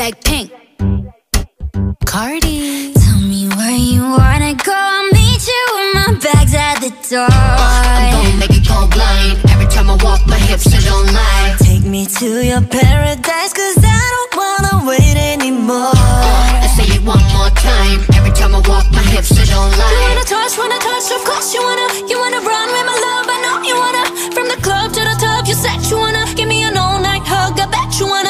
Blackpink. Cardi. Tell me where you wanna go. I'll meet you with my bags at the door. I'm gonna make you go blind. Every time I walk, my hips they don't lie. Take me to your paradise, cause I don't wanna wait anymore. I say it one more time. Every time I walk, my hips they don't lie. You wanna touch, wanna touch, of course you wanna. You wanna run with my love, I know you wanna. From the club to the top, you said you wanna. Give me an all night hug, I bet you wanna.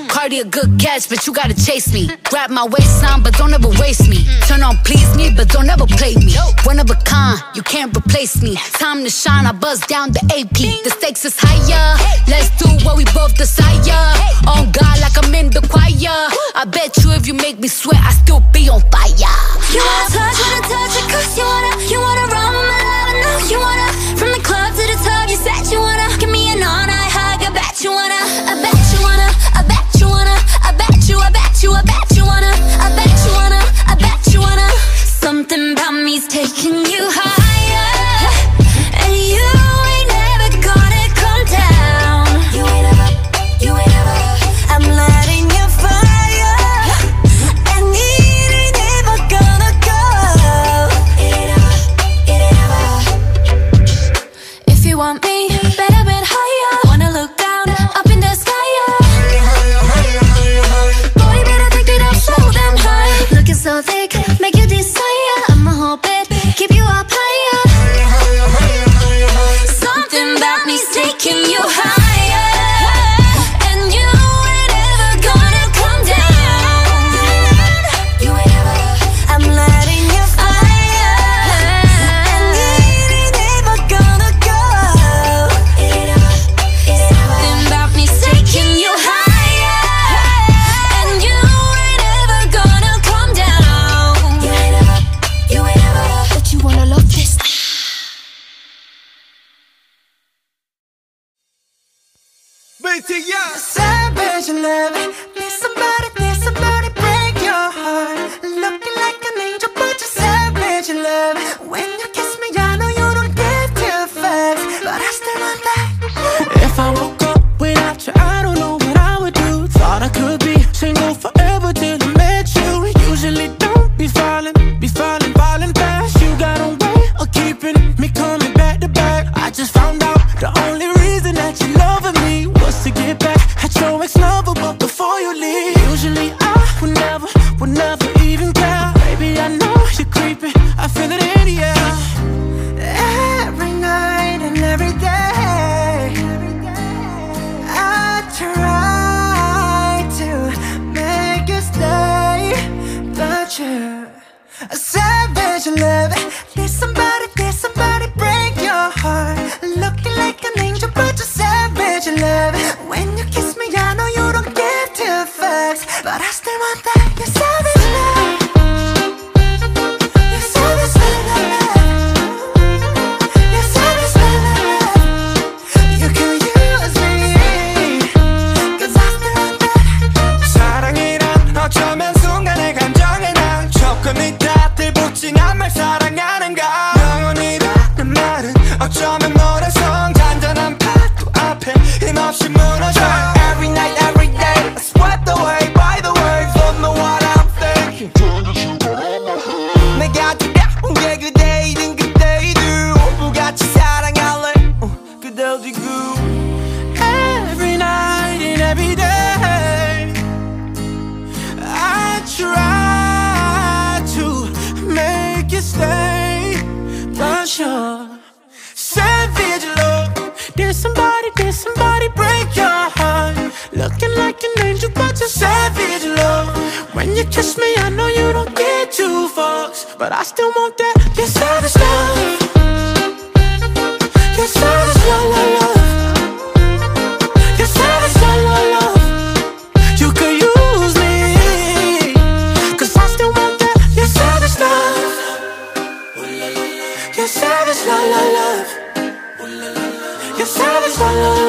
already a good catch, but you gotta chase me. Grab my waistline, but don't ever waste me. Turn on please me, but don't ever play me. One of a kind, you can't replace me. Time to shine, I buzz down the AP. The stakes is higher. Let's do what we both desire. On God, like I'm in the choir. I bet you if you make me sweat, I still be on fire. You wanna touch, wanna touch it, cause you wanna, you wanna run with my love. I know you wanna, from the club to the top. you said you wanna. you, I bet you wanna, I bet you wanna, I bet you wanna. Something about me's taking you have. love. You're savage,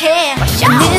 care. For sure.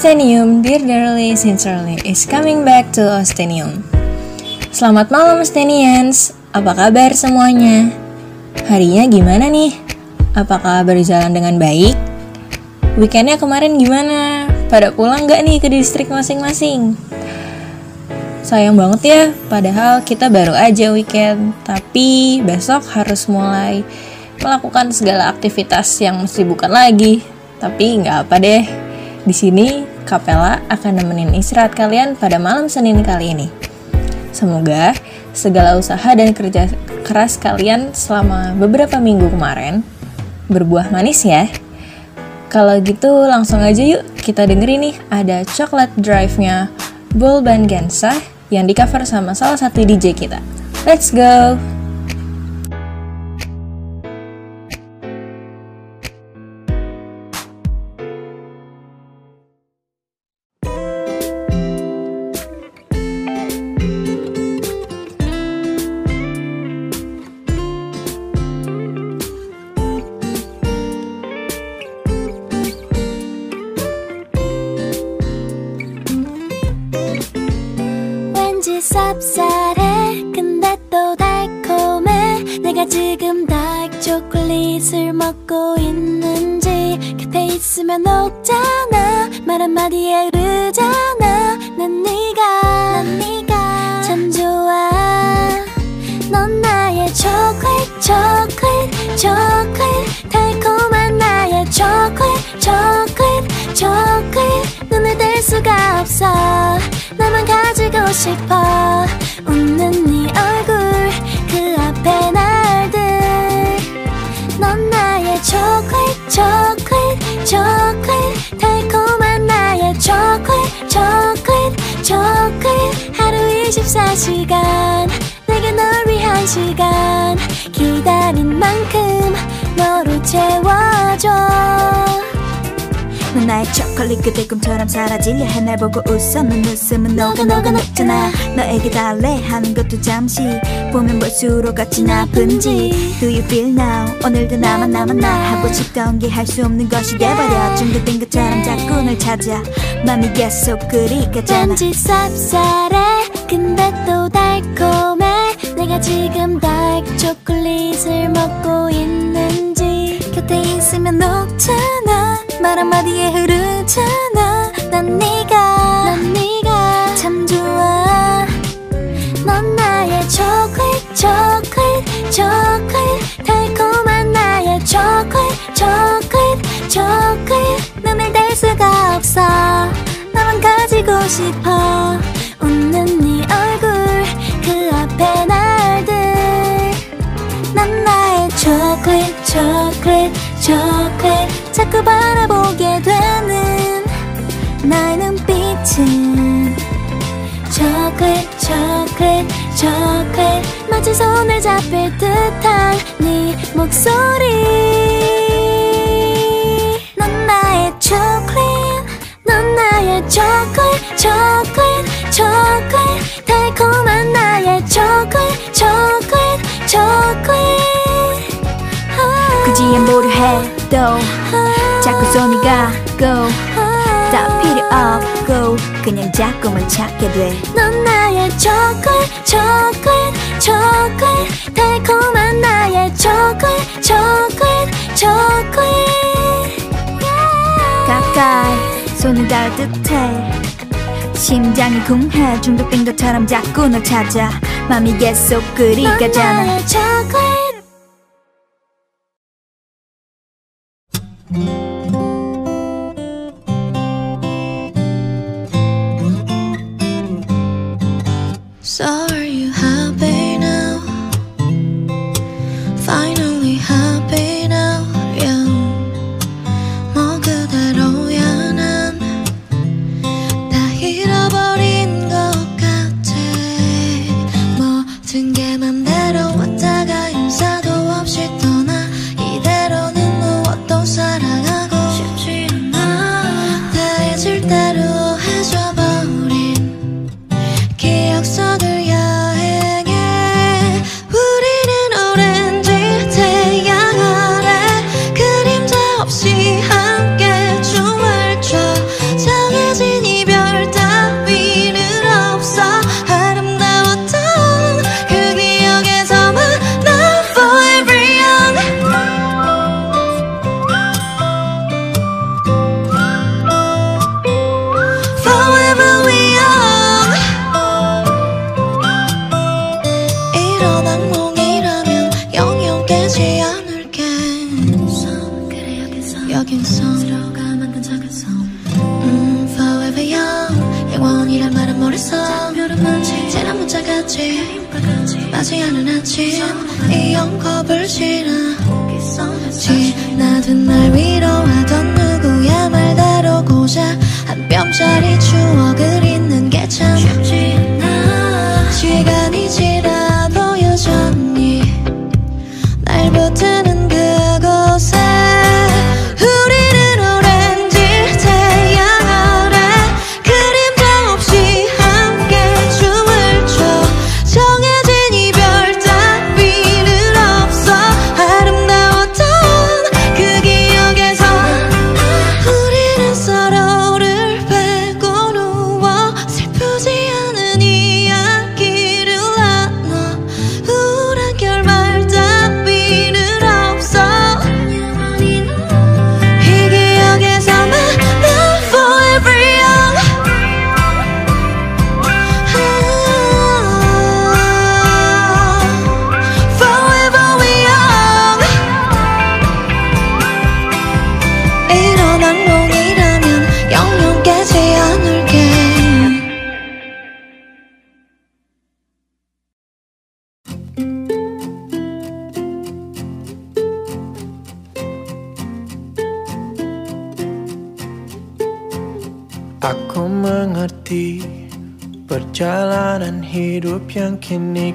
Ostenium, dearly sincerely, is coming back to Ostenium. Selamat malam Ostenians, apa kabar semuanya? Harinya gimana nih? Apakah berjalan dengan baik? Weekendnya kemarin gimana? Pada pulang gak nih ke distrik masing-masing? Sayang banget ya, padahal kita baru aja weekend, tapi besok harus mulai melakukan segala aktivitas yang mesti bukan lagi. Tapi nggak apa deh, di sini Kapela akan nemenin istirahat kalian pada malam Senin kali ini. Semoga segala usaha dan kerja keras kalian selama beberapa minggu kemarin berbuah manis ya. Kalau gitu langsung aja yuk kita dengerin nih ada Chocolate Drive-nya Bull Band Gensa yang di cover sama salah satu DJ kita. Let's go! 싶어. 웃는 네 얼굴 그 앞에 날들. 넌 나의 초콜릿 초콜릿 초콜릿 달콤한 나의 초콜릿 초콜릿 초콜릿 하루 24시간 내게 널 위한 시간. 기다린 만큼 너로 채워줘. 넌 나의 초콜릿 그대 꿈처럼 사라질려 해날 보고 넌 웃음은 녹아 녹아 녹잖아. 너에게 달래 하는 것도 잠시. 보면 볼수록 어찌 나쁜지. Do you feel now? 오늘도 나만 나만 나? 하고 싶던 게 할 수 없는 것이 돼버려. 중독된 것처럼 자꾸 널 찾아. 맘이 계속 그리 가잖아. 왠지 쌉쌀해. 근데 또 달콤해. 내가 지금 다이크 초콜릿을 먹고 있는지 곁에 있으면 녹잖아. 말 한마디에 흐르잖아. 난 네가 난 네가 참 좋아. 넌 나의 초콜릿 초콜릿 초콜릿 달콤한 나의 초콜릿 초콜릿 초콜릿 눈을 뗄 수가 없어. 나만 가지고 싶어 척해 자꾸 바라보게 되는 나의 눈빛은 chocolate chocolate chocolate 마치 손을 잡힐 듯한 네 목소리 넌 나의 chocolate 넌 나의 chocolate chocolate chocolate 아. 굳이 안보려 해도 자꾸 손이 가고 다 필요 없고 그냥 자꾸만 찾게 돼. 넌 나의 초콜릿 초콜릿 초콜릿 달콤한 나의 초콜릿 초콜릿 초콜릿 가까이 손을 닿을 듯해. 심장이 궁해 중독된 것처럼 자꾸 널 찾아. 맘이 계속 그리 넌 가잖아 지 않은 아침. 이 영겁을 지나 지나든 날 위로하던 누구야 말 다루고자. 한 뼘짜리 추억을 잊는 게 참 쉽지 않아 시간이 지나도 여전히 날 붙드는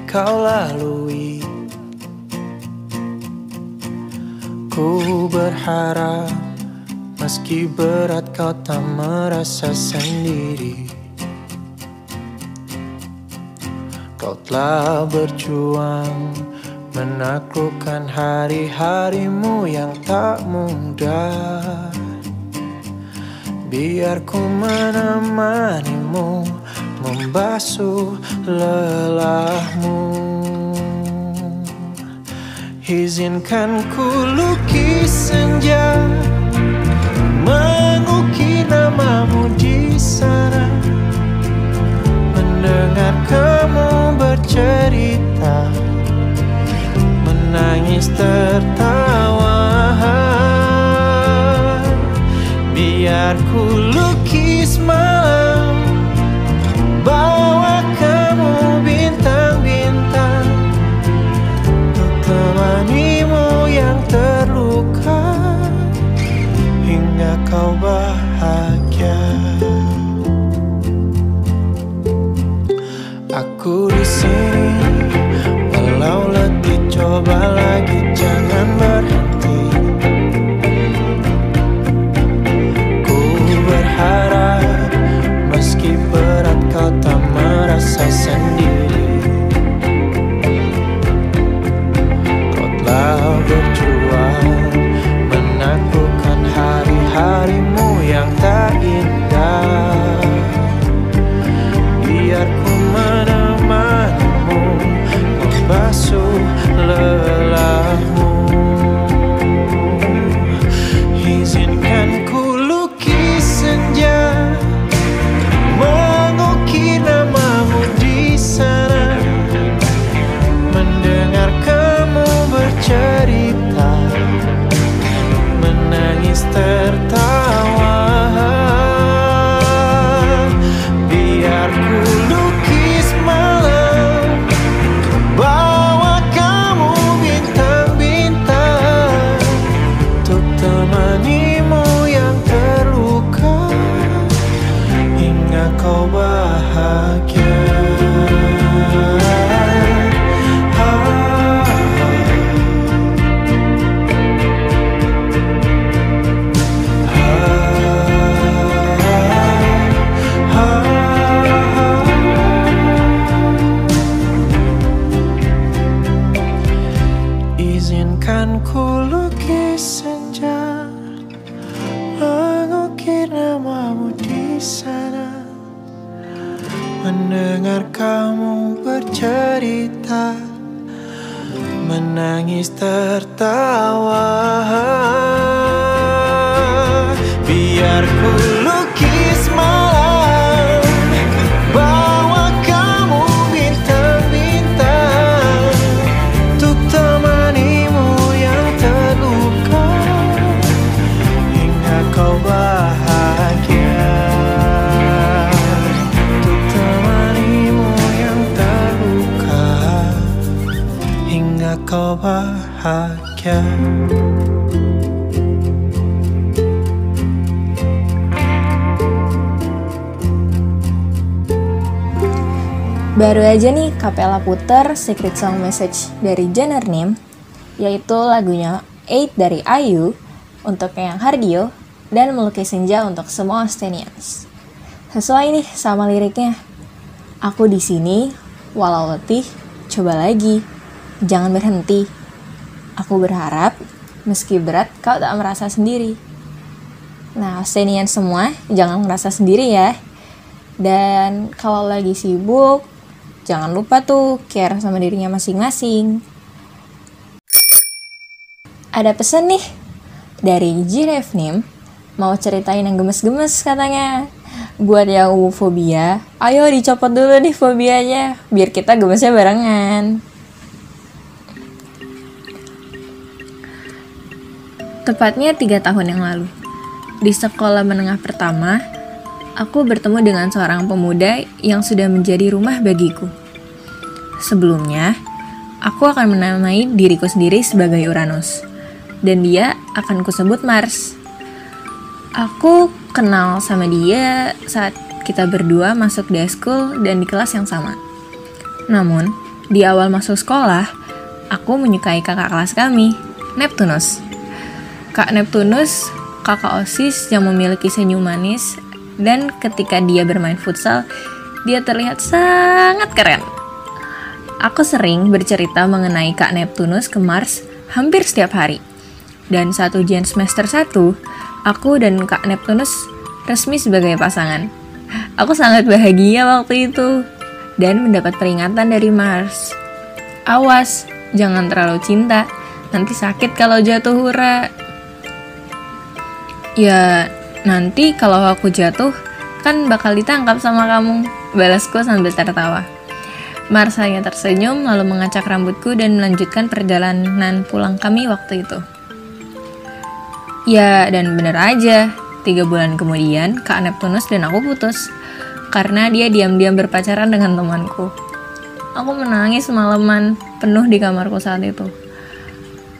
kau lalui. Ku berharap meski berat kau tak merasa sendiri. Kau telah berjuang menaklukkan hari-harimu yang tak mudah. Biar ku menemanimu membasuh lelahmu. Izinkan ku lukis senja Mengukir namamu di sana. Mendengar kamu bercerita Menangis tertawa. Biar ku lukis malam Nyanyimu yang terluka Hingga kau bahagia. Kapela puter Secret Song Message dari Jenner Nim, yaitu lagunya 8 dari Ayu untuk yang Hardio dan Melukis Senja untuk semua Stenians. Sesuai nih sama liriknya. Aku di sini, walau letih, coba lagi. Jangan berhenti. Aku berharap, meski berat, kau tak merasa sendiri. Nah, Stenians semua, jangan merasa sendiri ya. Dan kalau lagi sibuk, jangan lupa tuh care sama dirinya masing-masing. Ada pesan nih dari Jirefnim mau ceritain yang gemes-gemes katanya. Buat yang fobia, ayo dicopot dulu nih fobianya biar kita gemesnya barengan. Tepatnya tiga tahun yang lalu, di sekolah menengah pertama, aku bertemu dengan seorang pemuda yang sudah menjadi rumah bagiku. Sebelumnya, aku akan menamai diriku sendiri sebagai Uranus, dan dia akan kusebut Mars. Aku kenal sama dia saat kita berdua masuk di school dan di kelas yang sama. Namun, di awal masuk sekolah, aku menyukai kakak kelas kami, Neptunus. Kak Neptunus, kakak OSIS yang memiliki senyum manis dan ketika dia bermain futsal, dia terlihat sangat keren. Aku sering bercerita mengenai Kak Neptunus ke Mars hampir setiap hari. Dan saat ujian semester 1, aku dan Kak Neptunus resmi sebagai pasangan. Aku sangat bahagia waktu itu dan mendapat peringatan dari Mars. Awas, jangan terlalu cinta, nanti sakit kalau jatuh hura. Ya, nanti kalau aku jatuh, kan bakal ditangkap sama kamu. Balasku sambil tertawa. Mars hanya tersenyum lalu mengacak rambutku dan melanjutkan perjalanan pulang kami waktu itu. Ya, dan bener aja, tiga bulan kemudian Kak Neptunus dan aku putus. Karena dia diam-diam berpacaran dengan temanku. Aku menangis semalaman penuh di kamarku saat itu.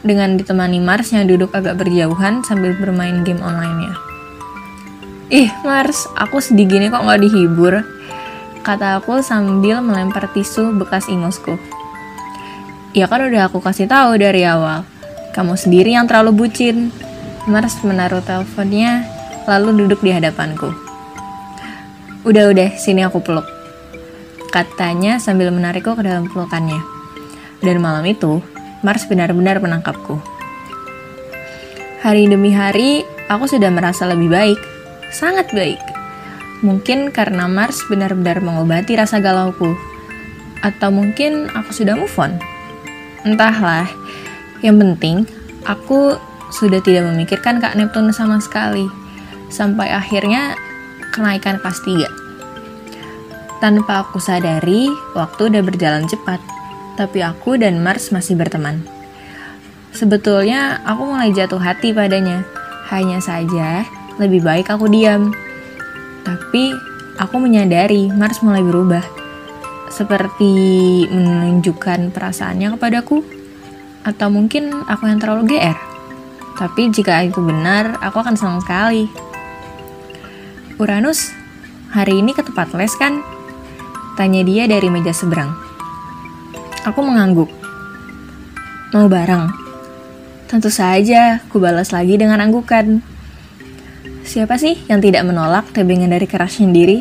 Dengan ditemani Mars yang duduk agak berjauhan sambil bermain game online-nya. Ih, Mars, aku sedih gini kok nggak dihibur. Kata aku sambil melempar tisu bekas ingusku. Ya kan udah aku kasih tahu dari awal. Kamu sendiri yang terlalu bucin. Mars menaruh teleponnya, lalu duduk di hadapanku. Udah-udah, sini aku peluk. Katanya sambil menarikku ke dalam pelukannya. Dan malam itu, Mars benar-benar menangkapku. Hari demi hari, aku sudah merasa lebih baik. Sangat baik. Mungkin karena Mars benar-benar mengobati rasa galauku. Atau mungkin aku sudah move on. Entahlah. Yang penting, aku sudah tidak memikirkan Kak Neptunus sama sekali. Sampai akhirnya kenaikan kelas 3. Tanpa aku sadari, waktu udah berjalan cepat. Tapi aku dan Mars masih berteman. Sebetulnya aku mulai jatuh hati padanya. Hanya saja, lebih baik aku diam. Tapi aku menyadari Mars mulai berubah. Seperti menunjukkan perasaannya kepadaku. Atau mungkin aku yang terlalu GR. Tapi jika itu benar, aku akan senang sekali. Uranus, hari ini ke tempat les kan? Tanya dia dari meja seberang. Aku mengangguk. Mau bareng? Tentu saja, ku balas lagi dengan anggukan. Siapa sih yang tidak menolak tebengan dari kerasnya sendiri?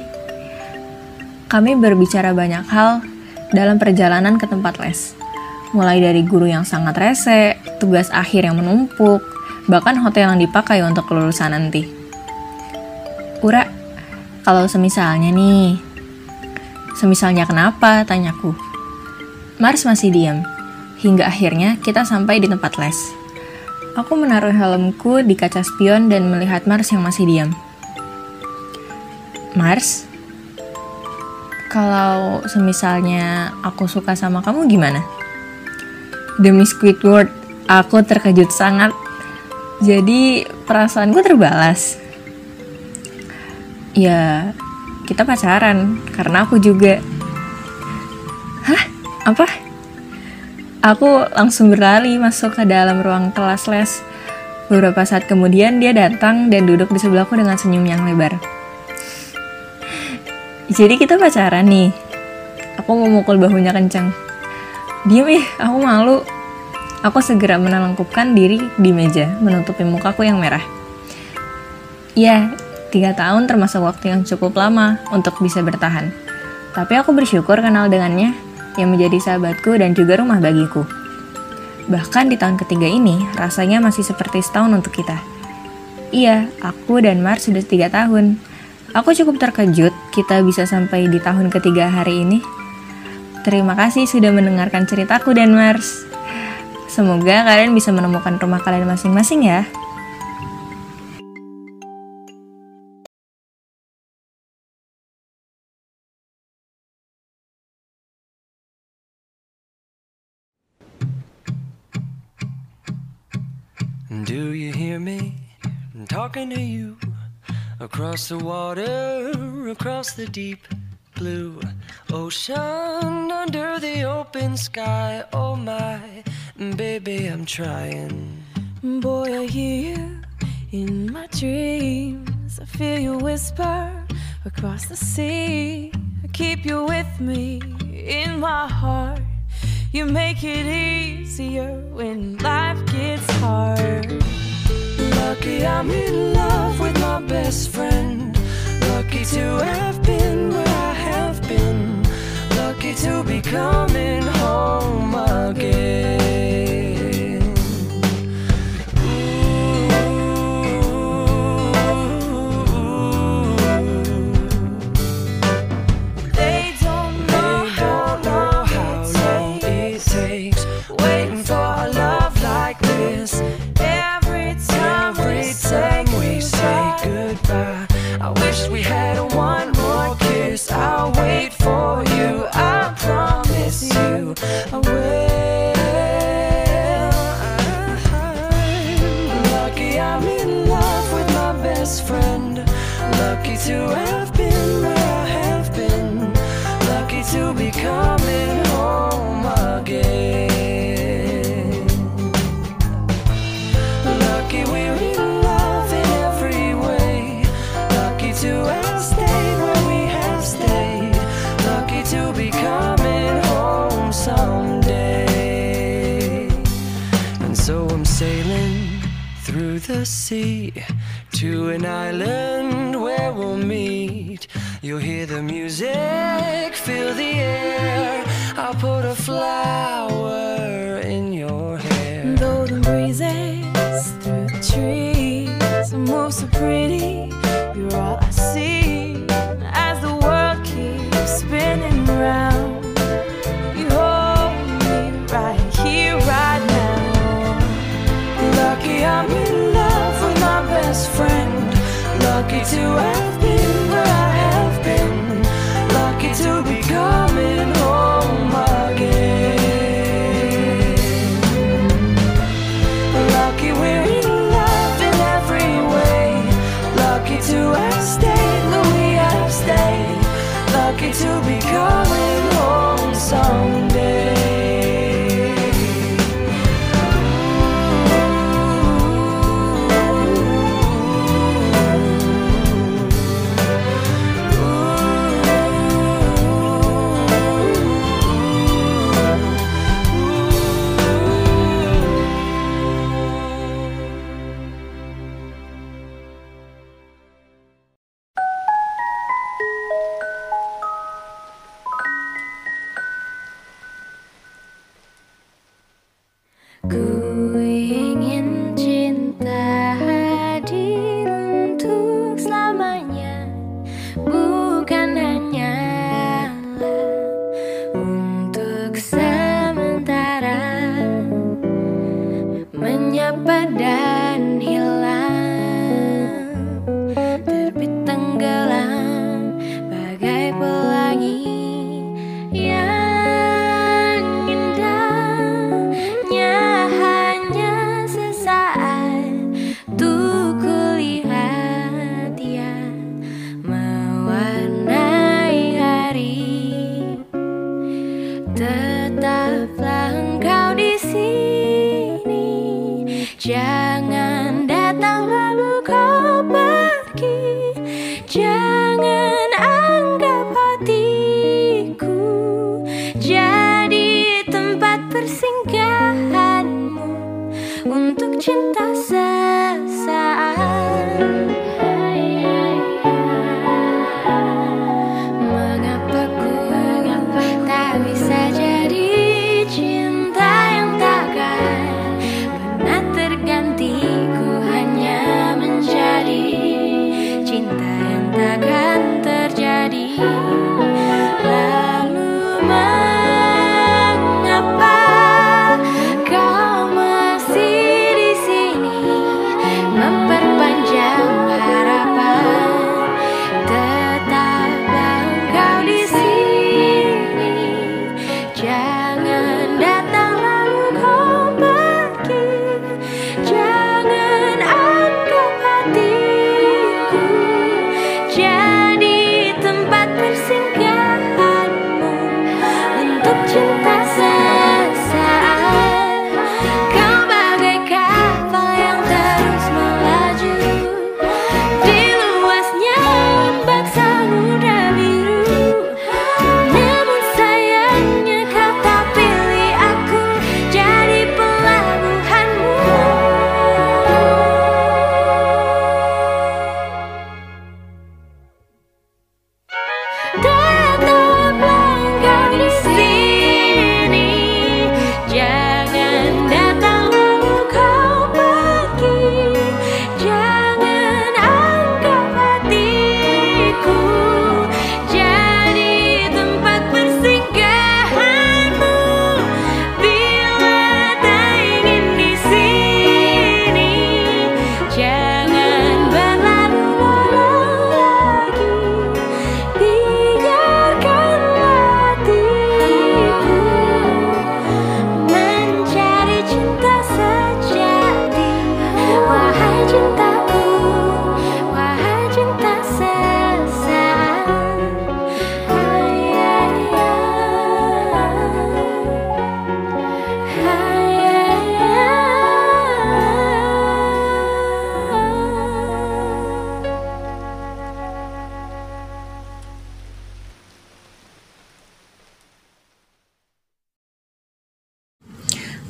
Kami berbicara banyak hal dalam perjalanan ke tempat les. Mulai dari guru yang sangat rese, tugas akhir yang menumpuk, bahkan hotel yang dipakai untuk kelulusan nanti. Ura, kalau semisalnya nih, semisalnya kenapa? Tanyaku. Mars masih diam, hingga akhirnya kita sampai di tempat les. Aku menaruh helmku di kaca spion dan melihat Mars yang masih diam. Mars, kalau semisalnya aku suka sama kamu gimana? Demi Squidward, aku terkejut sangat. Jadi perasaanku terbalas. Ya, kita pacaran karena aku juga. Hah? Apa? Aku langsung berlari masuk ke dalam ruang kelas les. Beberapa saat kemudian dia datang dan duduk di sebelahku dengan senyum yang lebar. Jadi kita pacaran nih. Aku memukul bahunya kencang. Diam ih, aku malu. Aku segera menelengkupkan diri di meja, menutupi mukaku yang merah. Ya, tiga tahun termasuk waktu yang cukup lama untuk bisa bertahan. Tapi aku bersyukur kenal dengannya yang menjadi sahabatku dan juga rumah bagiku. Bahkan di tahun ketiga ini, rasanya masih seperti setahun untuk kita. Iya, aku dan Mars sudah tiga tahun. Aku cukup terkejut kita bisa sampai di tahun ketiga hari ini. Terima kasih sudah mendengarkan ceritaku dan Mars. Semoga kalian bisa menemukan rumah kalian masing-masing ya. Do you hear me talking to you across the water, across the deep blue ocean, under the open sky? Oh my, baby, I'm trying. Boy, I hear you in my dreams. I feel you whisper across the sea. I keep you with me in my heart. You make it easier when life gets hard. Lucky I'm in love with my best friend. Lucky to have been where I have been. Lucky to be coming home again. An island where we'll meet. You'll hear the music, feel the air. I'll put a flower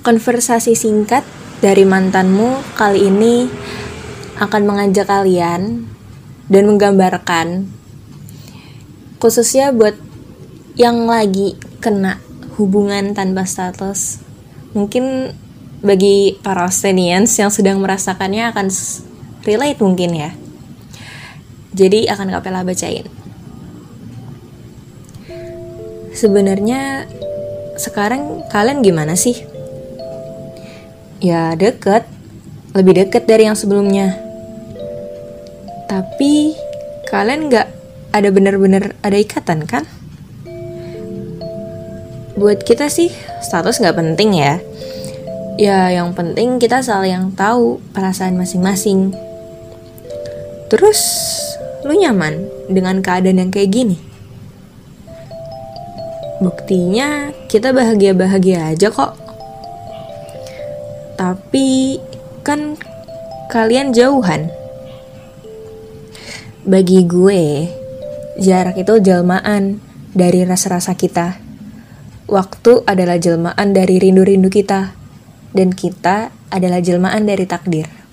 Konversasi singkat dari mantanmu kali ini akan mengajak kalian dan menggambarkan khususnya buat yang lagi kena hubungan tanpa status. Mungkin bagi para Austinians yang sedang merasakannya akan relate mungkin ya. Jadi akan kapela bacain. Sebenarnya sekarang kalian gimana sih? Ya deket, lebih deket dari yang sebelumnya. Tapi kalian nggak ada bener-bener ada ikatan kan? Buat kita sih status nggak penting ya. Ya yang penting kita saling tahu perasaan masing-masing. Terus lu nyaman dengan keadaan yang kayak gini? Buktinya kita bahagia-bahagia aja kok tapi kan kalian jauhan. Bagi gue, jarak itu jelmaan dari rasa-rasa kita. Waktu adalah jelmaan dari rindu-rindu kita, dan kita adalah jelmaan dari takdir.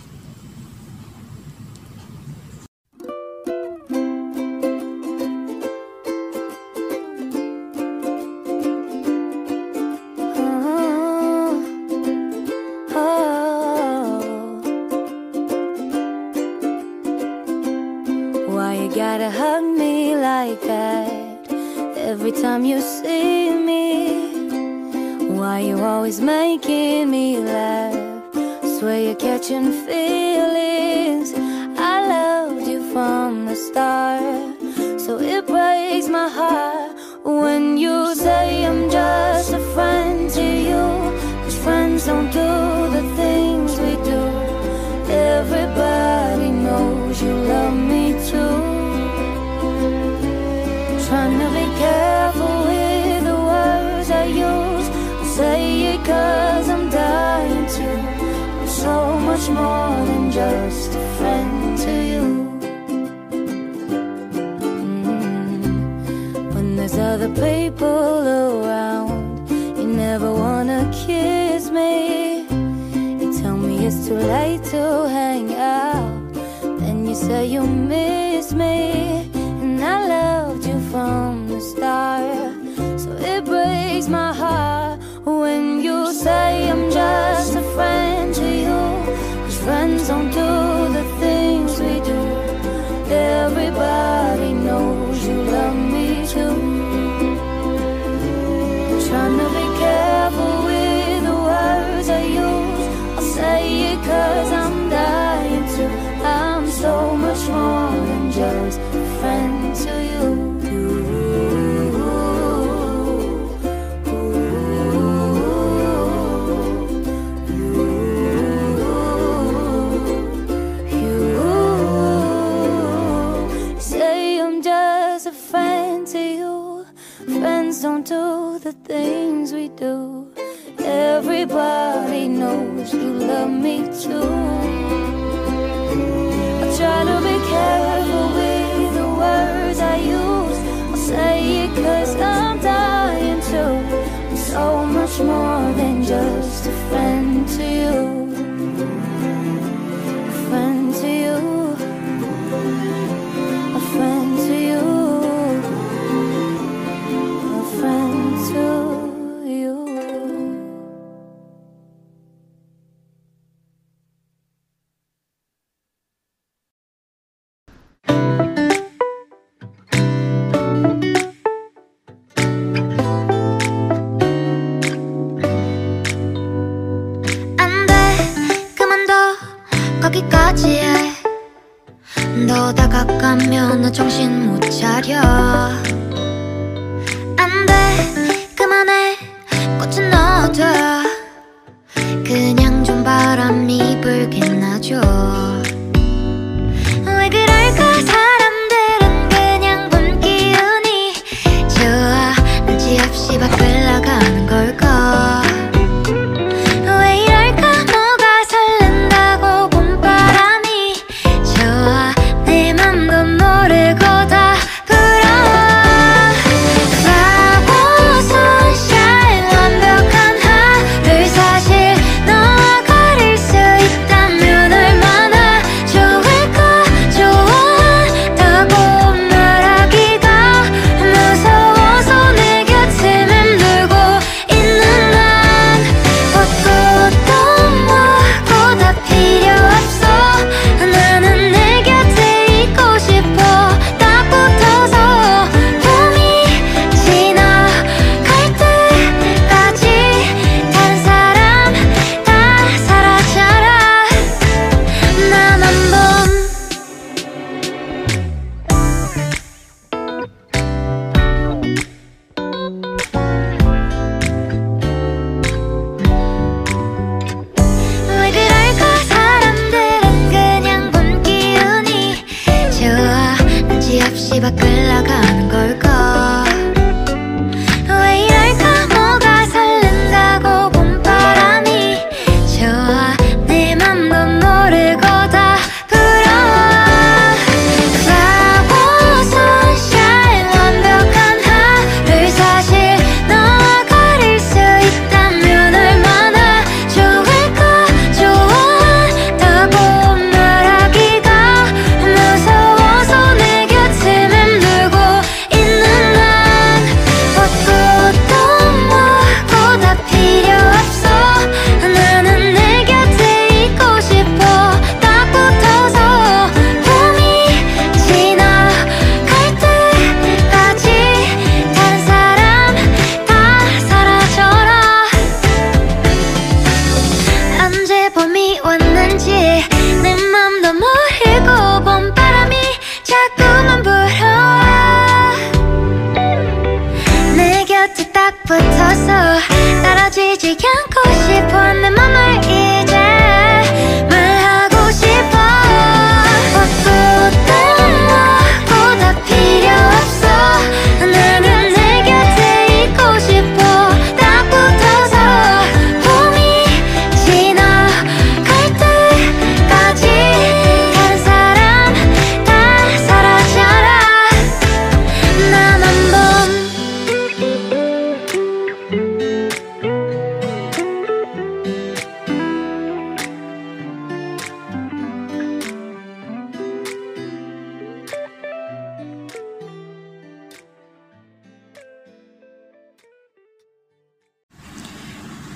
分。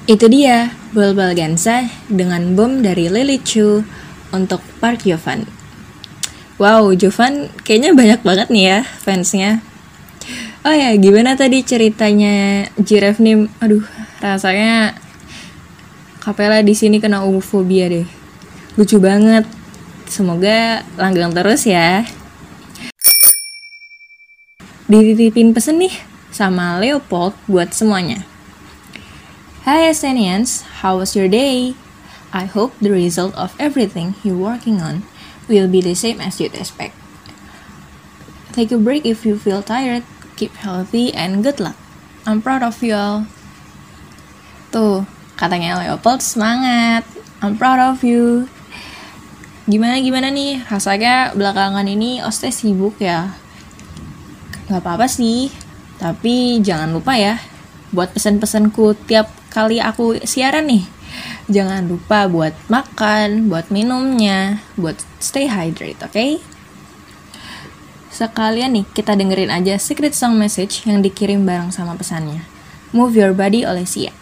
Itu dia, Bulbul Gansa dengan bom dari Lily Chu untuk Park Jovan. Wow, Jovan kayaknya banyak banget nih ya fansnya. Oh ya, gimana tadi ceritanya Jiref nih? Aduh, rasanya Kapela di sini kena homofobia deh. Lucu banget. Semoga langgeng terus ya. Dititipin pesen nih sama Leopold buat semuanya. Hi Estonians, how was your day? I hope the result of everything you're working on will be the same as you'd expect. Take a break if you feel tired, keep healthy, and good luck. I'm proud of you all. Tuh, katanya Leopold semangat. I'm proud of you. Gimana gimana nih? Rasanya belakangan ini Oste sibuk ya. Gak apa-apa sih, tapi jangan lupa ya buat pesan-pesanku tiap kali aku siaran nih. Jangan lupa buat makan, buat minumnya, buat stay hydrated, oke? Okay? Sekalian nih, kita dengerin aja secret song message yang dikirim bareng sama pesannya. Move Your Body oleh Sia.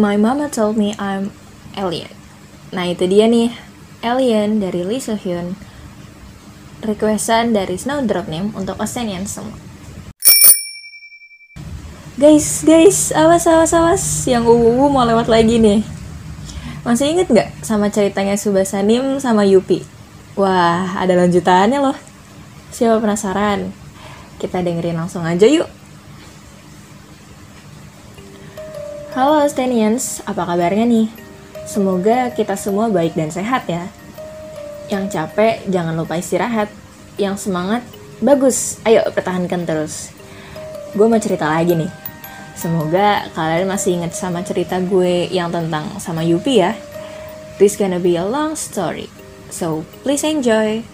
My Mama Told Me I'm Alien. Nah itu dia nih, Alien dari Lee Soo Hyun. Requestan dari Snowdrop nih untuk Oceanian semua. Guys, guys, awas, awas, awas. Yang uwu mau lewat lagi nih. Masih inget gak sama ceritanya Subasa Nim sama Yupi? Wah, ada lanjutannya loh. Siapa penasaran? Kita dengerin langsung aja yuk. Halo Stenians, apa kabarnya nih? Semoga kita semua baik dan sehat ya. Yang capek, jangan lupa istirahat. Yang semangat, bagus, ayo pertahankan terus. Gue mau cerita lagi nih. Semoga kalian masih inget sama cerita gue yang tentang sama Yupi ya. This gonna be a long story, so please enjoy.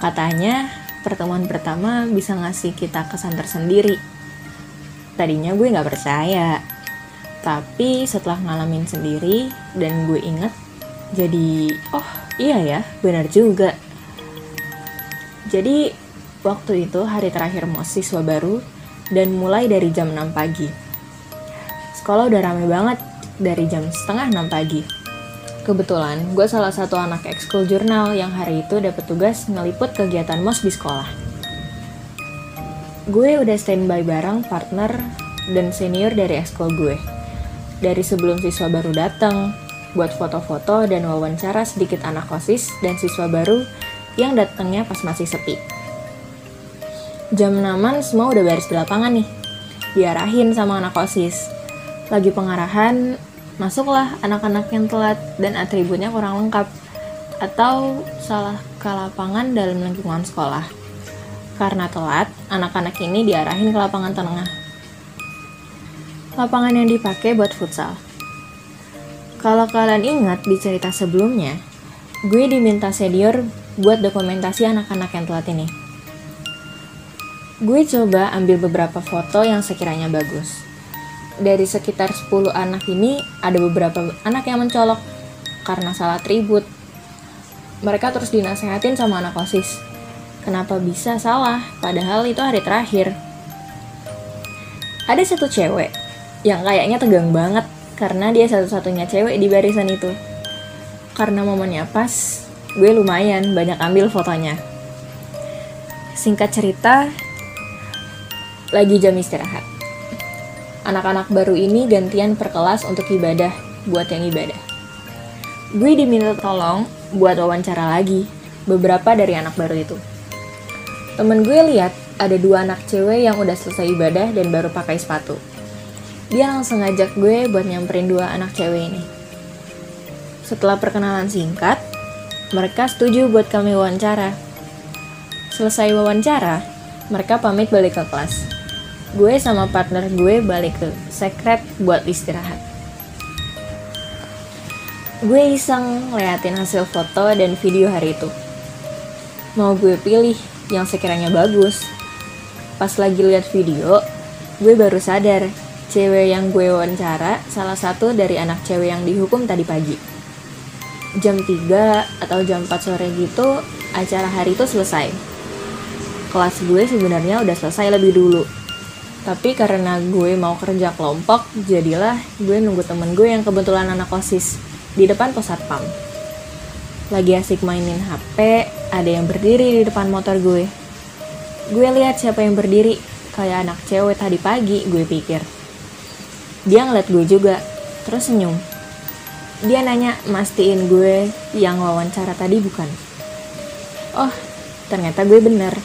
Katanya, pertemuan pertama bisa ngasih kita kesan tersendiri Tadinya gue gak percaya, tapi setelah ngalamin sendiri dan gue inget, jadi oh iya ya, benar juga. Jadi waktu itu hari terakhir mos siswa baru dan mulai dari jam 6 pagi. Sekolah udah rame banget dari jam setengah 6 pagi. Kebetulan, gue salah satu anak ekskul jurnal yang hari itu dapat tugas ngeliput kegiatan mos di sekolah. Gue udah standby bareng partner dan senior dari ekskul gue. Dari sebelum siswa baru datang, buat foto-foto dan wawancara sedikit anak kosis dan siswa baru yang datangnya pas masih sepi. Jam 6 semua udah baris di lapangan nih. Diarahin sama anak kosis. Lagi pengarahan, masuklah anak-anak yang telat dan atributnya kurang lengkap atau salah ke lapangan dalam lingkungan sekolah. Karena telat, anak-anak ini diarahin ke lapangan tengah. Lapangan yang dipakai buat futsal. Kalau kalian ingat di cerita sebelumnya, gue diminta senior buat dokumentasi anak-anak yang telat ini. Gue coba ambil beberapa foto yang sekiranya bagus dari sekitar 10 anak ini ada beberapa anak yang mencolok karena salah tribut. Mereka terus dinasehatin sama anak OSIS. Kenapa bisa salah padahal itu hari terakhir? Ada satu cewek yang kayaknya tegang banget karena dia satu-satunya cewek di barisan itu. Karena momennya pas, gue lumayan banyak ambil fotonya. Singkat cerita, lagi jam istirahat anak-anak baru ini gantian per kelas untuk ibadah buat yang ibadah. Gue diminta tolong buat wawancara lagi beberapa dari anak baru itu. Temen gue lihat ada dua anak cewek yang udah selesai ibadah dan baru pakai sepatu. Dia langsung ngajak gue buat nyamperin dua anak cewek ini. Setelah perkenalan singkat, mereka setuju buat kami wawancara. Selesai wawancara, mereka pamit balik ke kelas gue sama partner gue balik ke sekret buat istirahat. Gue iseng ngeliatin hasil foto dan video hari itu. Mau gue pilih yang sekiranya bagus. Pas lagi lihat video, gue baru sadar cewek yang gue wawancara salah satu dari anak cewek yang dihukum tadi pagi. Jam 3 atau jam 4 sore gitu, acara hari itu selesai. Kelas gue sebenarnya udah selesai lebih dulu, tapi karena gue mau kerja kelompok, jadilah gue nunggu temen gue yang kebetulan anak OSIS di depan pos satpam. Lagi asik mainin HP, ada yang berdiri di depan motor gue. Gue lihat siapa yang berdiri, kayak anak cewek tadi pagi, gue pikir. Dia ngeliat gue juga, terus senyum. Dia nanya, mastiin gue yang wawancara tadi bukan. Oh, ternyata gue bener.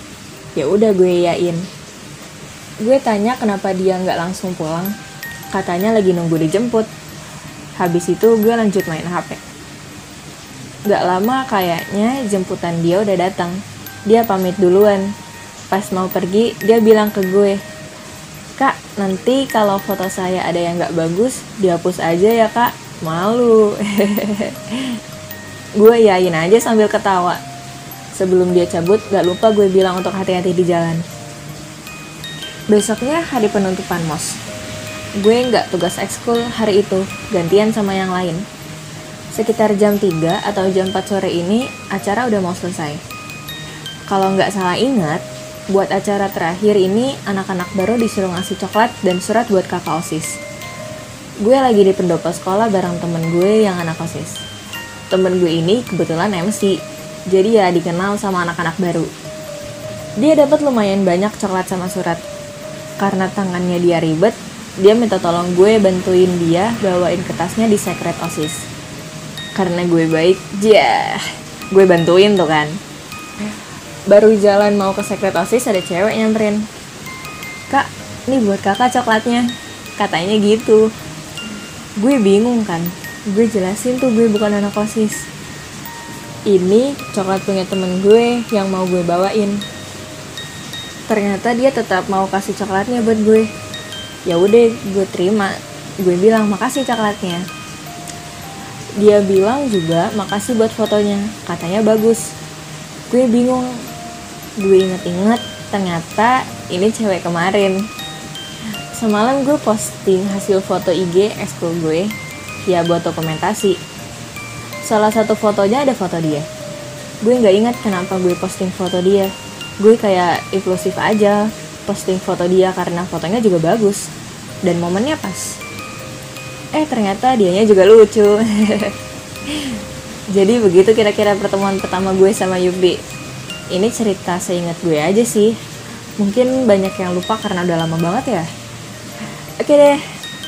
Ya udah gue yain Gue tanya kenapa dia nggak langsung pulang. Katanya lagi nunggu dijemput. Habis itu gue lanjut main HP. Gak lama kayaknya jemputan dia udah datang. Dia pamit duluan. Pas mau pergi, dia bilang ke gue, Kak, nanti kalau foto saya ada yang gak bagus, dihapus aja ya kak. Malu. gue yain aja sambil ketawa. Sebelum dia cabut, gak lupa gue bilang untuk hati-hati di jalan. Besoknya hari penutupan MOS. Gue nggak tugas ekskul hari itu, gantian sama yang lain. Sekitar jam 3 atau jam 4 sore ini, acara udah mau selesai. Kalau nggak salah ingat, buat acara terakhir ini, anak-anak baru disuruh ngasih coklat dan surat buat kakak OSIS. Gue lagi di pendopo sekolah bareng temen gue yang anak OSIS. Temen gue ini kebetulan MC, jadi ya dikenal sama anak-anak baru. Dia dapat lumayan banyak coklat sama surat, karena tangannya dia ribet, dia minta tolong gue bantuin dia bawain kertasnya di secret OSIS. Karena gue baik, ya gue bantuin tuh kan. Baru jalan mau ke secret OSIS ada cewek nyamperin. Kak, ini buat kakak coklatnya. Katanya gitu. Gue bingung kan. Gue jelasin tuh gue bukan anak OSIS. ini coklat punya temen gue yang mau gue bawain ternyata dia tetap mau kasih coklatnya buat gue ya udah gue terima gue bilang makasih coklatnya dia bilang juga makasih buat fotonya katanya bagus. Gue bingung. Gue inget-inget ternyata ini cewek kemarin. Semalam gue posting hasil foto IG ekskul gue ya buat dokumentasi. Salah satu fotonya ada foto dia. Gue nggak ingat kenapa gue posting foto dia. Gue kayak inklusif aja posting foto dia karena fotonya juga bagus. Dan momennya pas eh ternyata dianya juga lucu. Jadi begitu kira-kira pertemuan pertama gue sama Yubi ini cerita seingat gue aja sih. Mungkin banyak yang lupa karena udah lama banget ya. Oke deh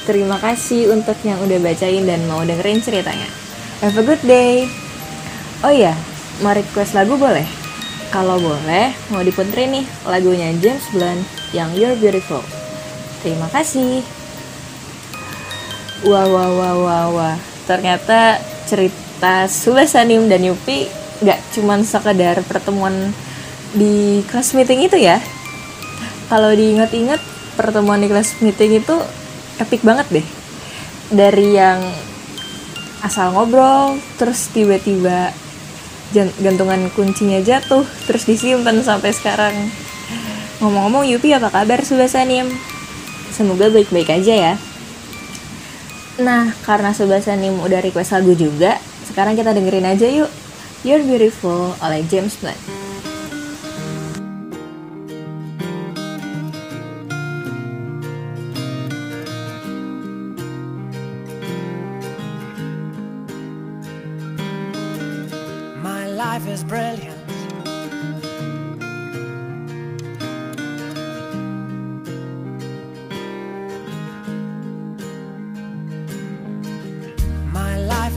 terima kasih untuk yang udah bacain dan mau dengerin ceritanya. Have a good day. Oh iya mau request lagu boleh? Kalau boleh mau diputerin nih lagunya James Blunt yang You're Beautiful. Terima kasih wah wah wah wah wah. Ternyata cerita Subasanim dan Yupi gak cuman sekedar pertemuan di kelas meeting itu ya? Kalau diingat-ingat pertemuan di kelas meeting itu epic banget deh. Dari yang asal ngobrol terus tiba-tiba gantungan kuncinya jatuh terus disimpan sampai sekarang. Ngomong-ngomong Yupi apa kabar Subasanim semoga baik-baik aja ya Nah, karena Subasanim udah request lagu juga, sekarang kita dengerin aja yuk. You're Beautiful oleh James Blunt.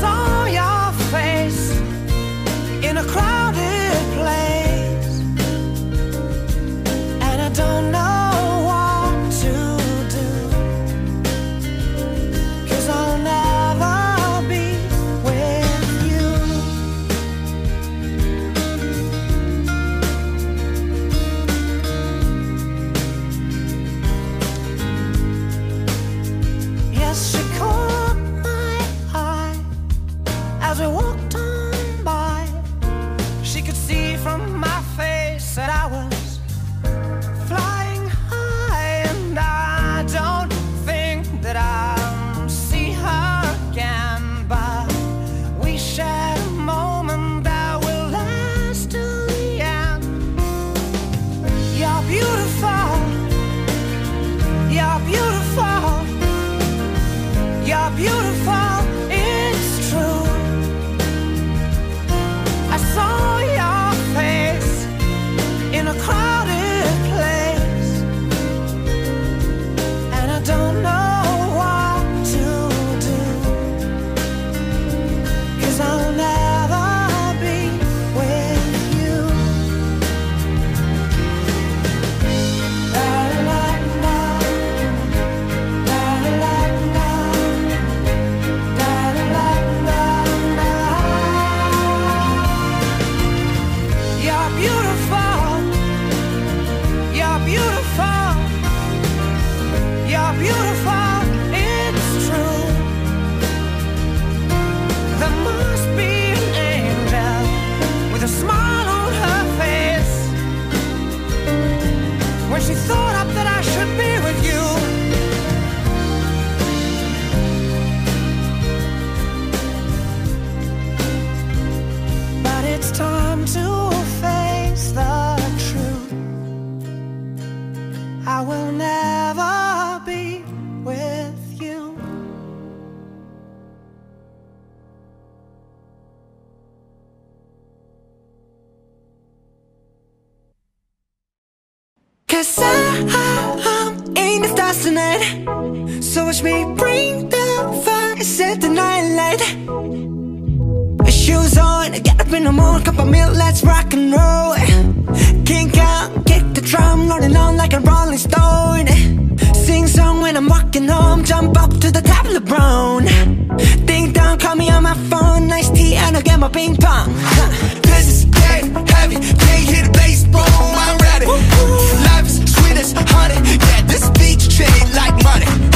Saw your face in a crowded So watch me bring the fire, set the night light. Shoes on, get up in the morning, cup of milk, let's rock and roll. Kink out, kick the drum, rolling on like a rolling stone. Sing song when I'm walking home, jump up to the top of LeBron Ding dong, call me on my phone, nice tea and I'll get my ping pong. Huh. This is dead heavy, can't hit bass, boom, I'm ready this honey, yeah, this beach trade like money.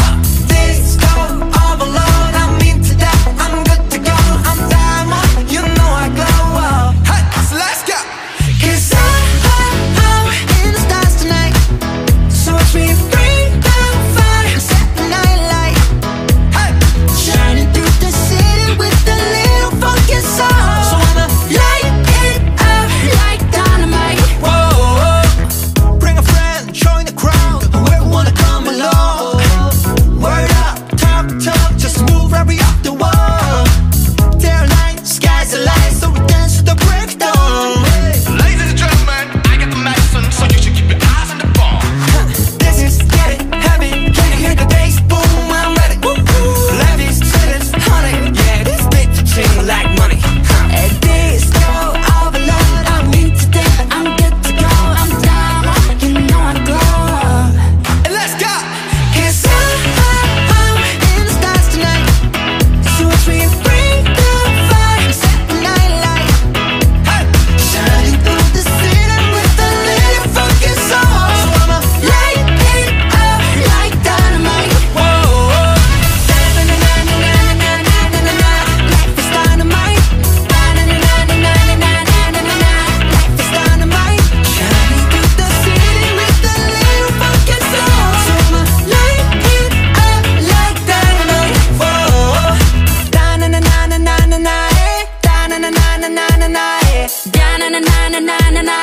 na na na na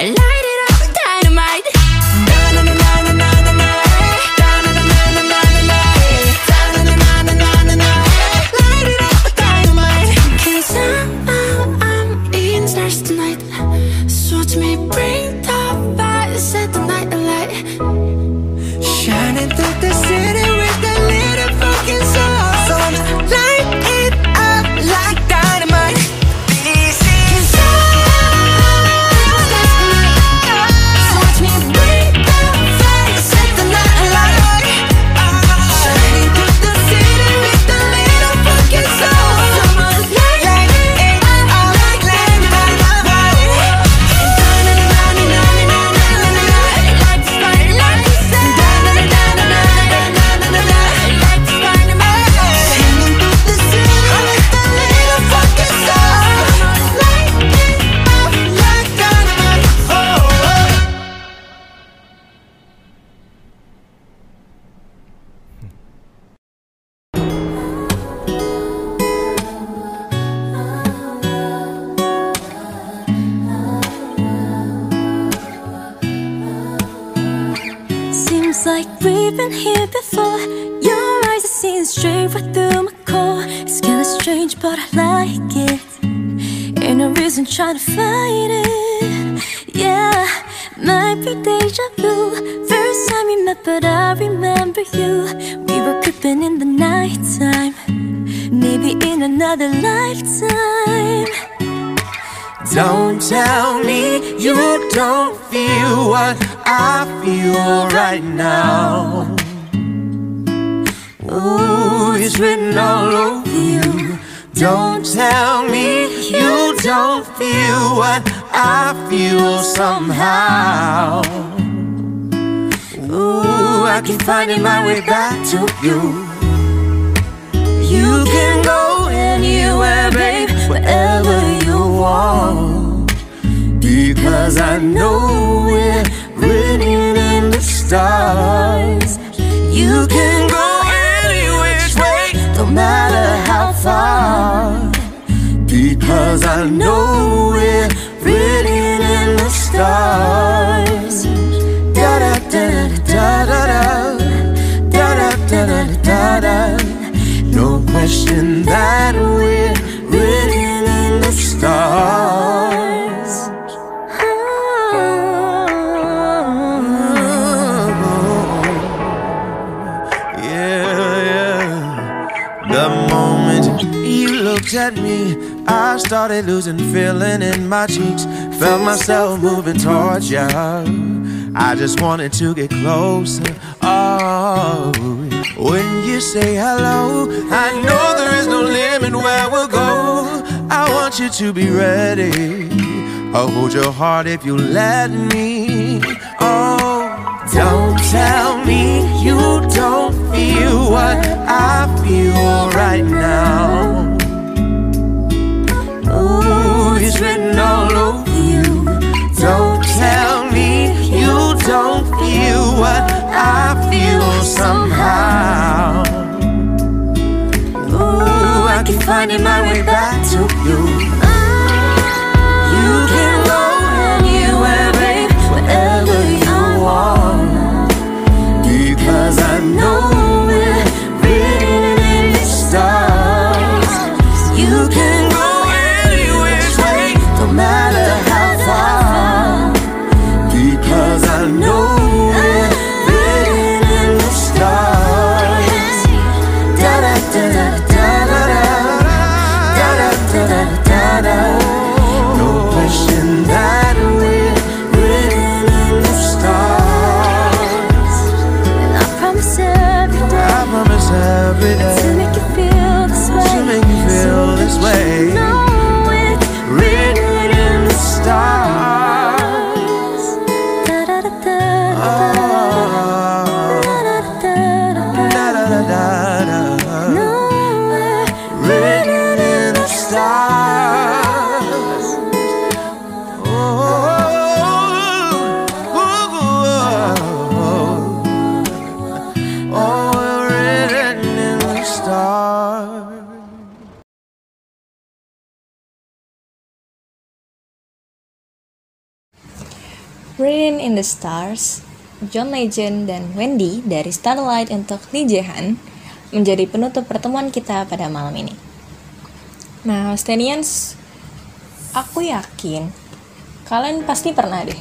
Light it up, dynamite. Na na na na na. da da da No question that we're written in the stars. Oh, yeah, yeah. The moment you looked at me. I started losing feeling in my cheeks. Felt myself moving towards you. I just wanted to get closer. Oh when you say hello, I know there is no limit where we'll go. I want you to be ready. I'll hold your heart if you let me. Oh, don't tell me you don't feel what I feel right now. Ooh, it's written all over you. Don't tell me you don't feel what I feel somehow. Ooh, I keep finding my way back to you. You can go anywhere, babe, wherever you want. Because I know the Stars, John Legend dan Wendy dari Starlight untuk Lee Jae-han menjadi penutup pertemuan kita pada malam ini. Nah, Stenians, aku yakin kalian pasti pernah deh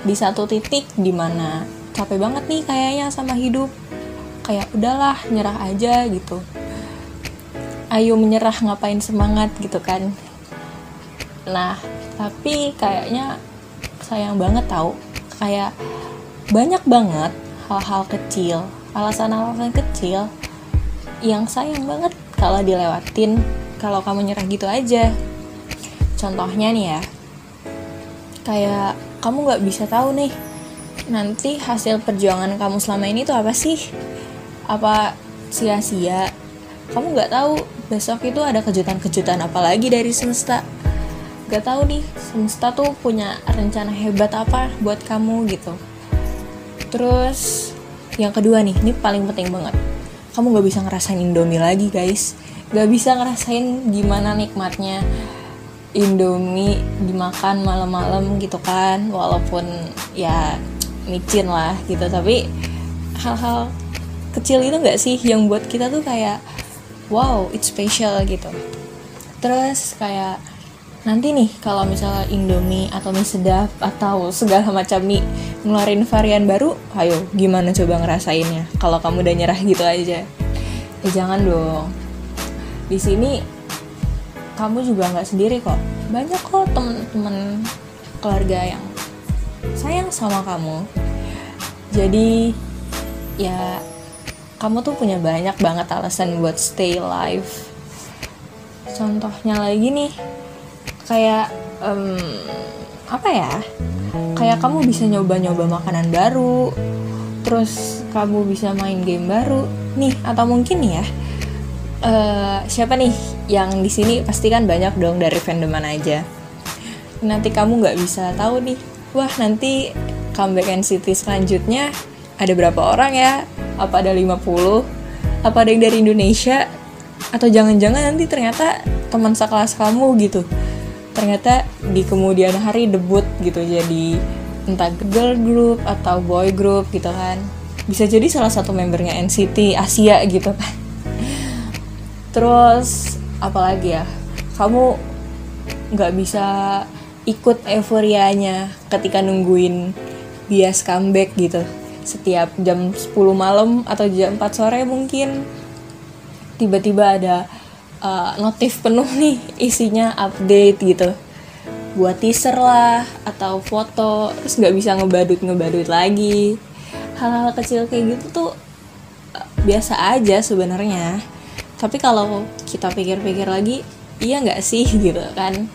di satu titik di mana capek banget nih kayaknya sama hidup. Kayak udahlah, nyerah aja gitu. Ayo menyerah ngapain semangat gitu kan. Nah, tapi kayaknya sayang banget tahu kayak banyak banget hal-hal kecil alasan-alasan kecil yang sayang banget kalau dilewatin kalau kamu nyerah gitu aja. Contohnya nih ya kayak kamu nggak bisa tahu nih nanti hasil perjuangan kamu selama ini tuh apa sih? Apa sia-sia? Kamu nggak tahu besok itu ada kejutan-kejutan apa lagi dari semesta gak tahu nih semesta tuh punya rencana hebat apa buat kamu gitu. Terus yang kedua nih ini paling penting banget. Kamu gak bisa ngerasain indomie lagi guys. Gak bisa ngerasain gimana nikmatnya indomie dimakan malam-malam gitu kan walaupun ya micin lah gitu. Tapi hal-hal kecil itu gak sih yang buat kita tuh kayak wow it's special gitu. Terus kayak nanti nih kalau misalnya Indomie atau mie sedap atau segala macam mie ngeluarin varian baru, ayo gimana coba ngerasainnya? Kalau kamu udah nyerah gitu aja, ya jangan dong. Di sini kamu juga nggak sendiri kok. Banyak kok temen-temen keluarga yang sayang sama kamu. Jadi ya kamu tuh punya banyak banget alasan buat stay alive. Contohnya lagi nih, kayak em, apa ya? Kayak kamu bisa nyoba-nyoba makanan baru terus kamu bisa main game baru. Nih atau mungkin ya eh, siapa nih yang di sini pasti kan banyak dong dari fandom mana aja. Nanti kamu nggak bisa tahu nih wah nanti comeback NCT selanjutnya ada berapa orang ya? Apa ada 50 apa ada yang dari Indonesia? Atau jangan-jangan nanti ternyata teman sekelas kamu gitu ternyata di kemudian hari debut gitu jadi entah girl group atau boy group gitu kan. Bisa jadi salah satu membernya NCT Asia gitu kan. Terus apalagi ya? Kamu nggak bisa ikut euforianya ketika nungguin bias comeback gitu. Setiap jam 10 malam atau jam 4 sore mungkin tiba-tiba ada Eh, notif penuh nih isinya update gitu. Buat teaser lah atau foto terus nggak bisa ngebadut ngebadut lagi. Hal-hal kecil kayak gitu tuh eh, biasa aja sebenarnya. Tapi kalau kita pikir-pikir lagi iya nggak sih gitu kan.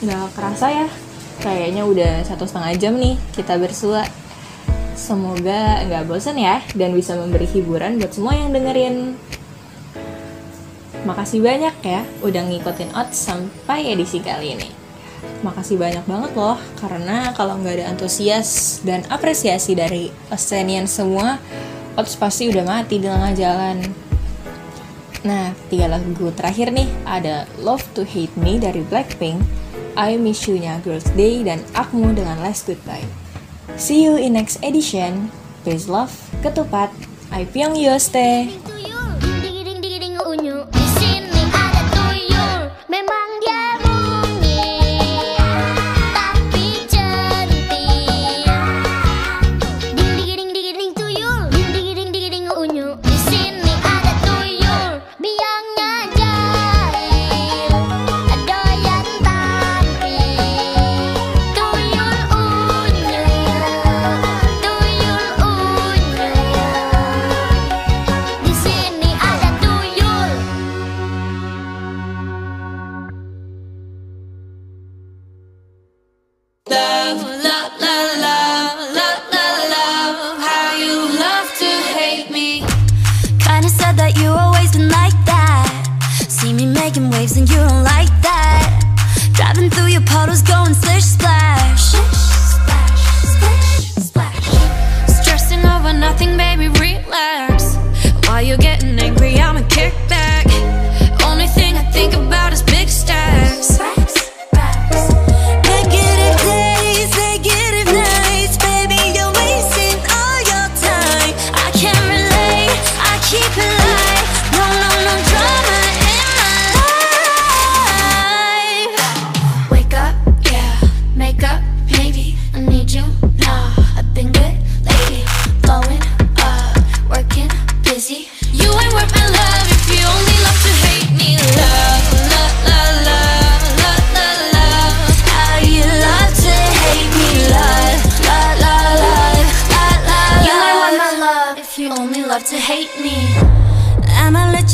Nggak kerasa ya kayaknya udah satu setengah jam nih kita bersua. Semoga nggak bosan ya dan bisa memberi hiburan buat semua yang dengerin. Makasih banyak ya udah ngikutin out sampai edisi kali ini. Makasih banyak banget loh, karena kalau nggak ada antusias dan apresiasi dari Australian semua, Ots pasti udah mati di tengah jalan. Nah, tiga lagu terakhir nih, ada Love to Hate Me dari Blackpink, I Miss You-nya Girls Day, dan Akmu dengan Last Goodbye. See you in next edition. Peace love, ketupat, I Pyong Yoste.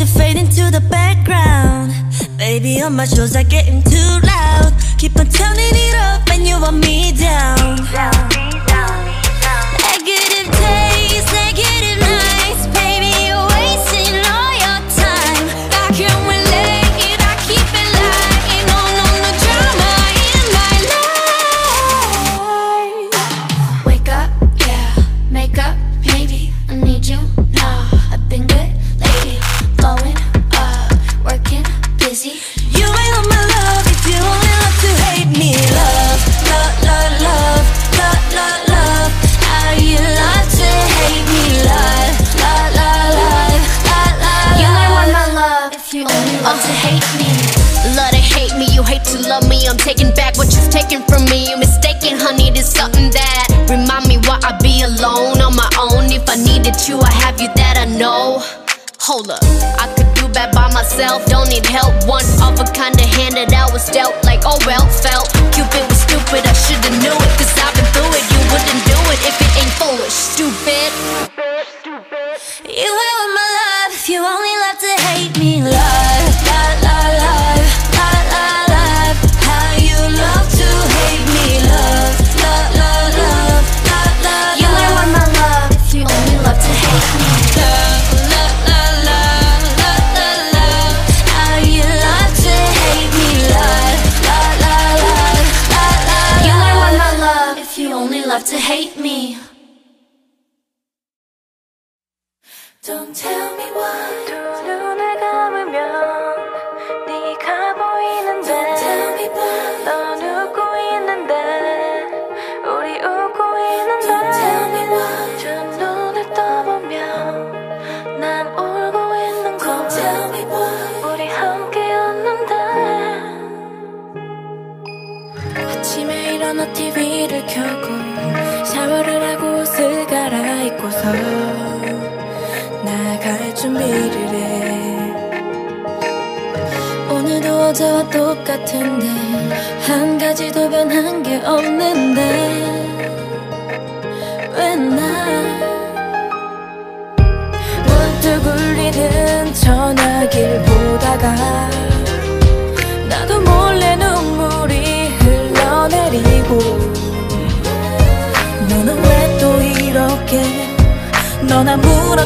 you fade into the background Baby, all my shows are getting too loud Keep on turning it up when you want me down. down. controller. I could do bad by myself, don't need help. One of a kind of hand that I was dealt, like oh well, fell.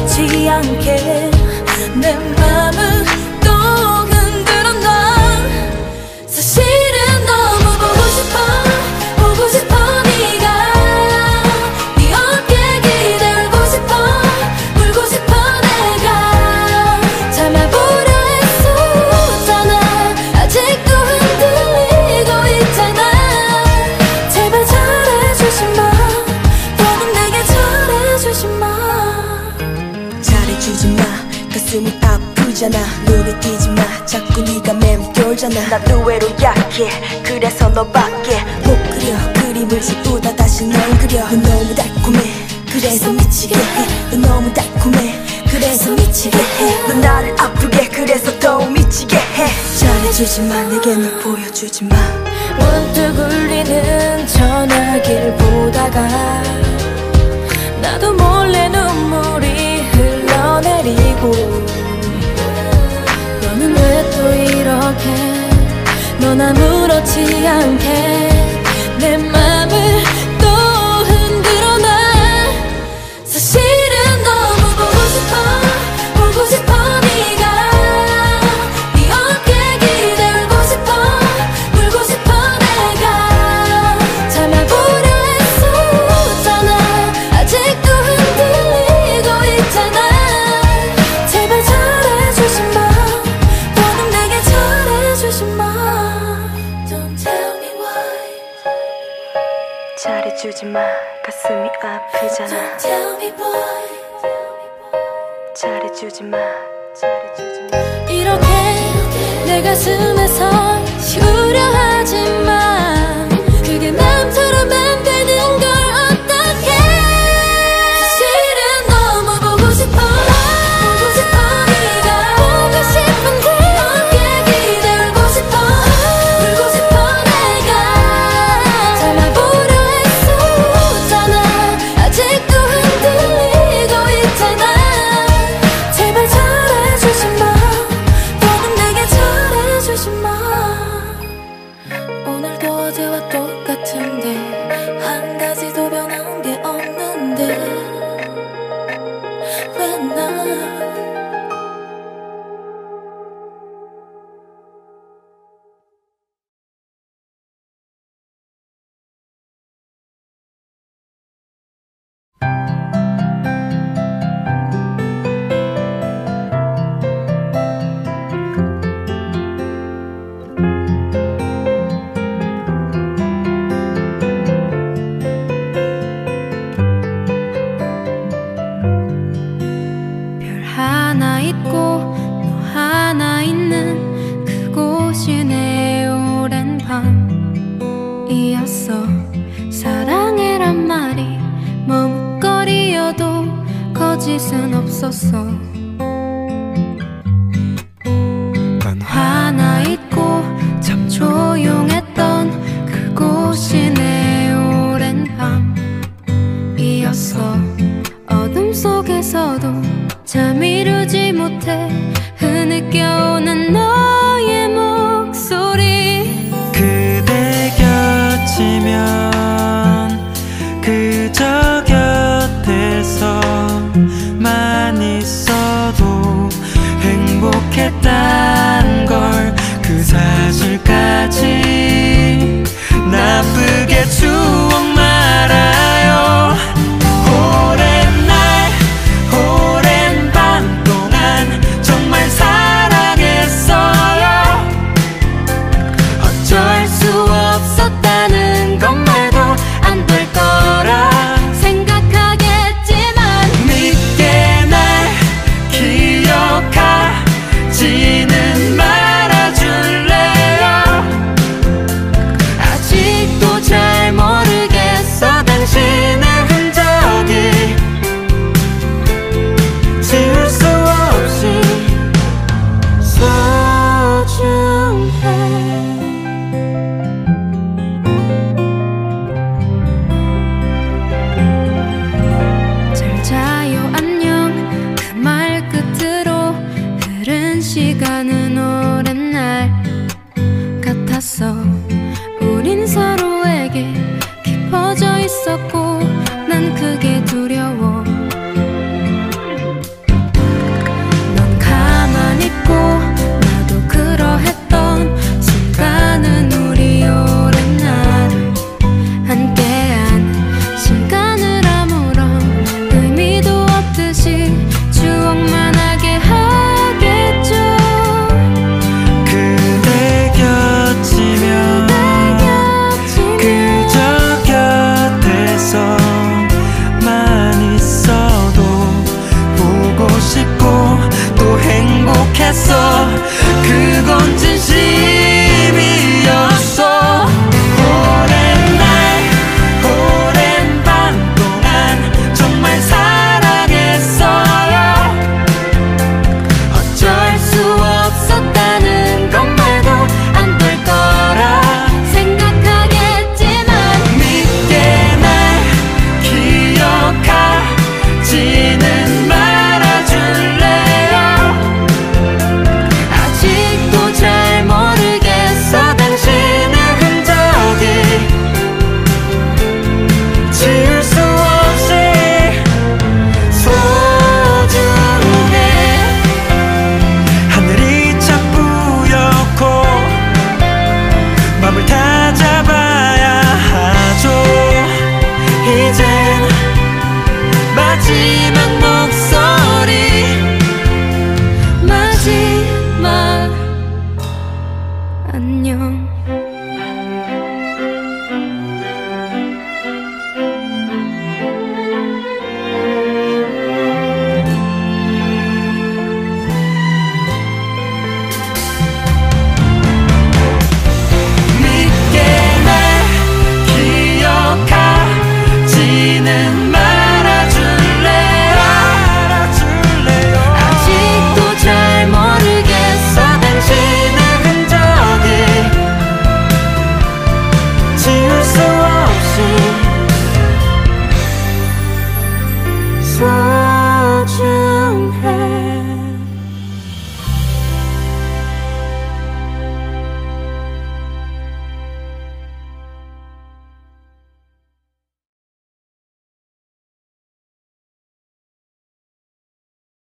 지 않게 내 마음 나는 나 의외로 약해. 그래서 너밖에 못 그려. 그림을 지우다 다시 널 그려. 넌 너무 달콤해. 그래서 미치게 해넌 너무 달콤해. 그래서 미치게 해넌 나를 아프게. 그래서 더 미치게 해. 잘해주지만 내게 널 보여주지마. 문득 울리는 전화기를 보다가 나도 몰래 눈물이 흘러내리고 너는 왜 또 이렇게 넌 아무렇지 않게. 주지 마. 자리 주지 마. 이렇게 내 가슴에서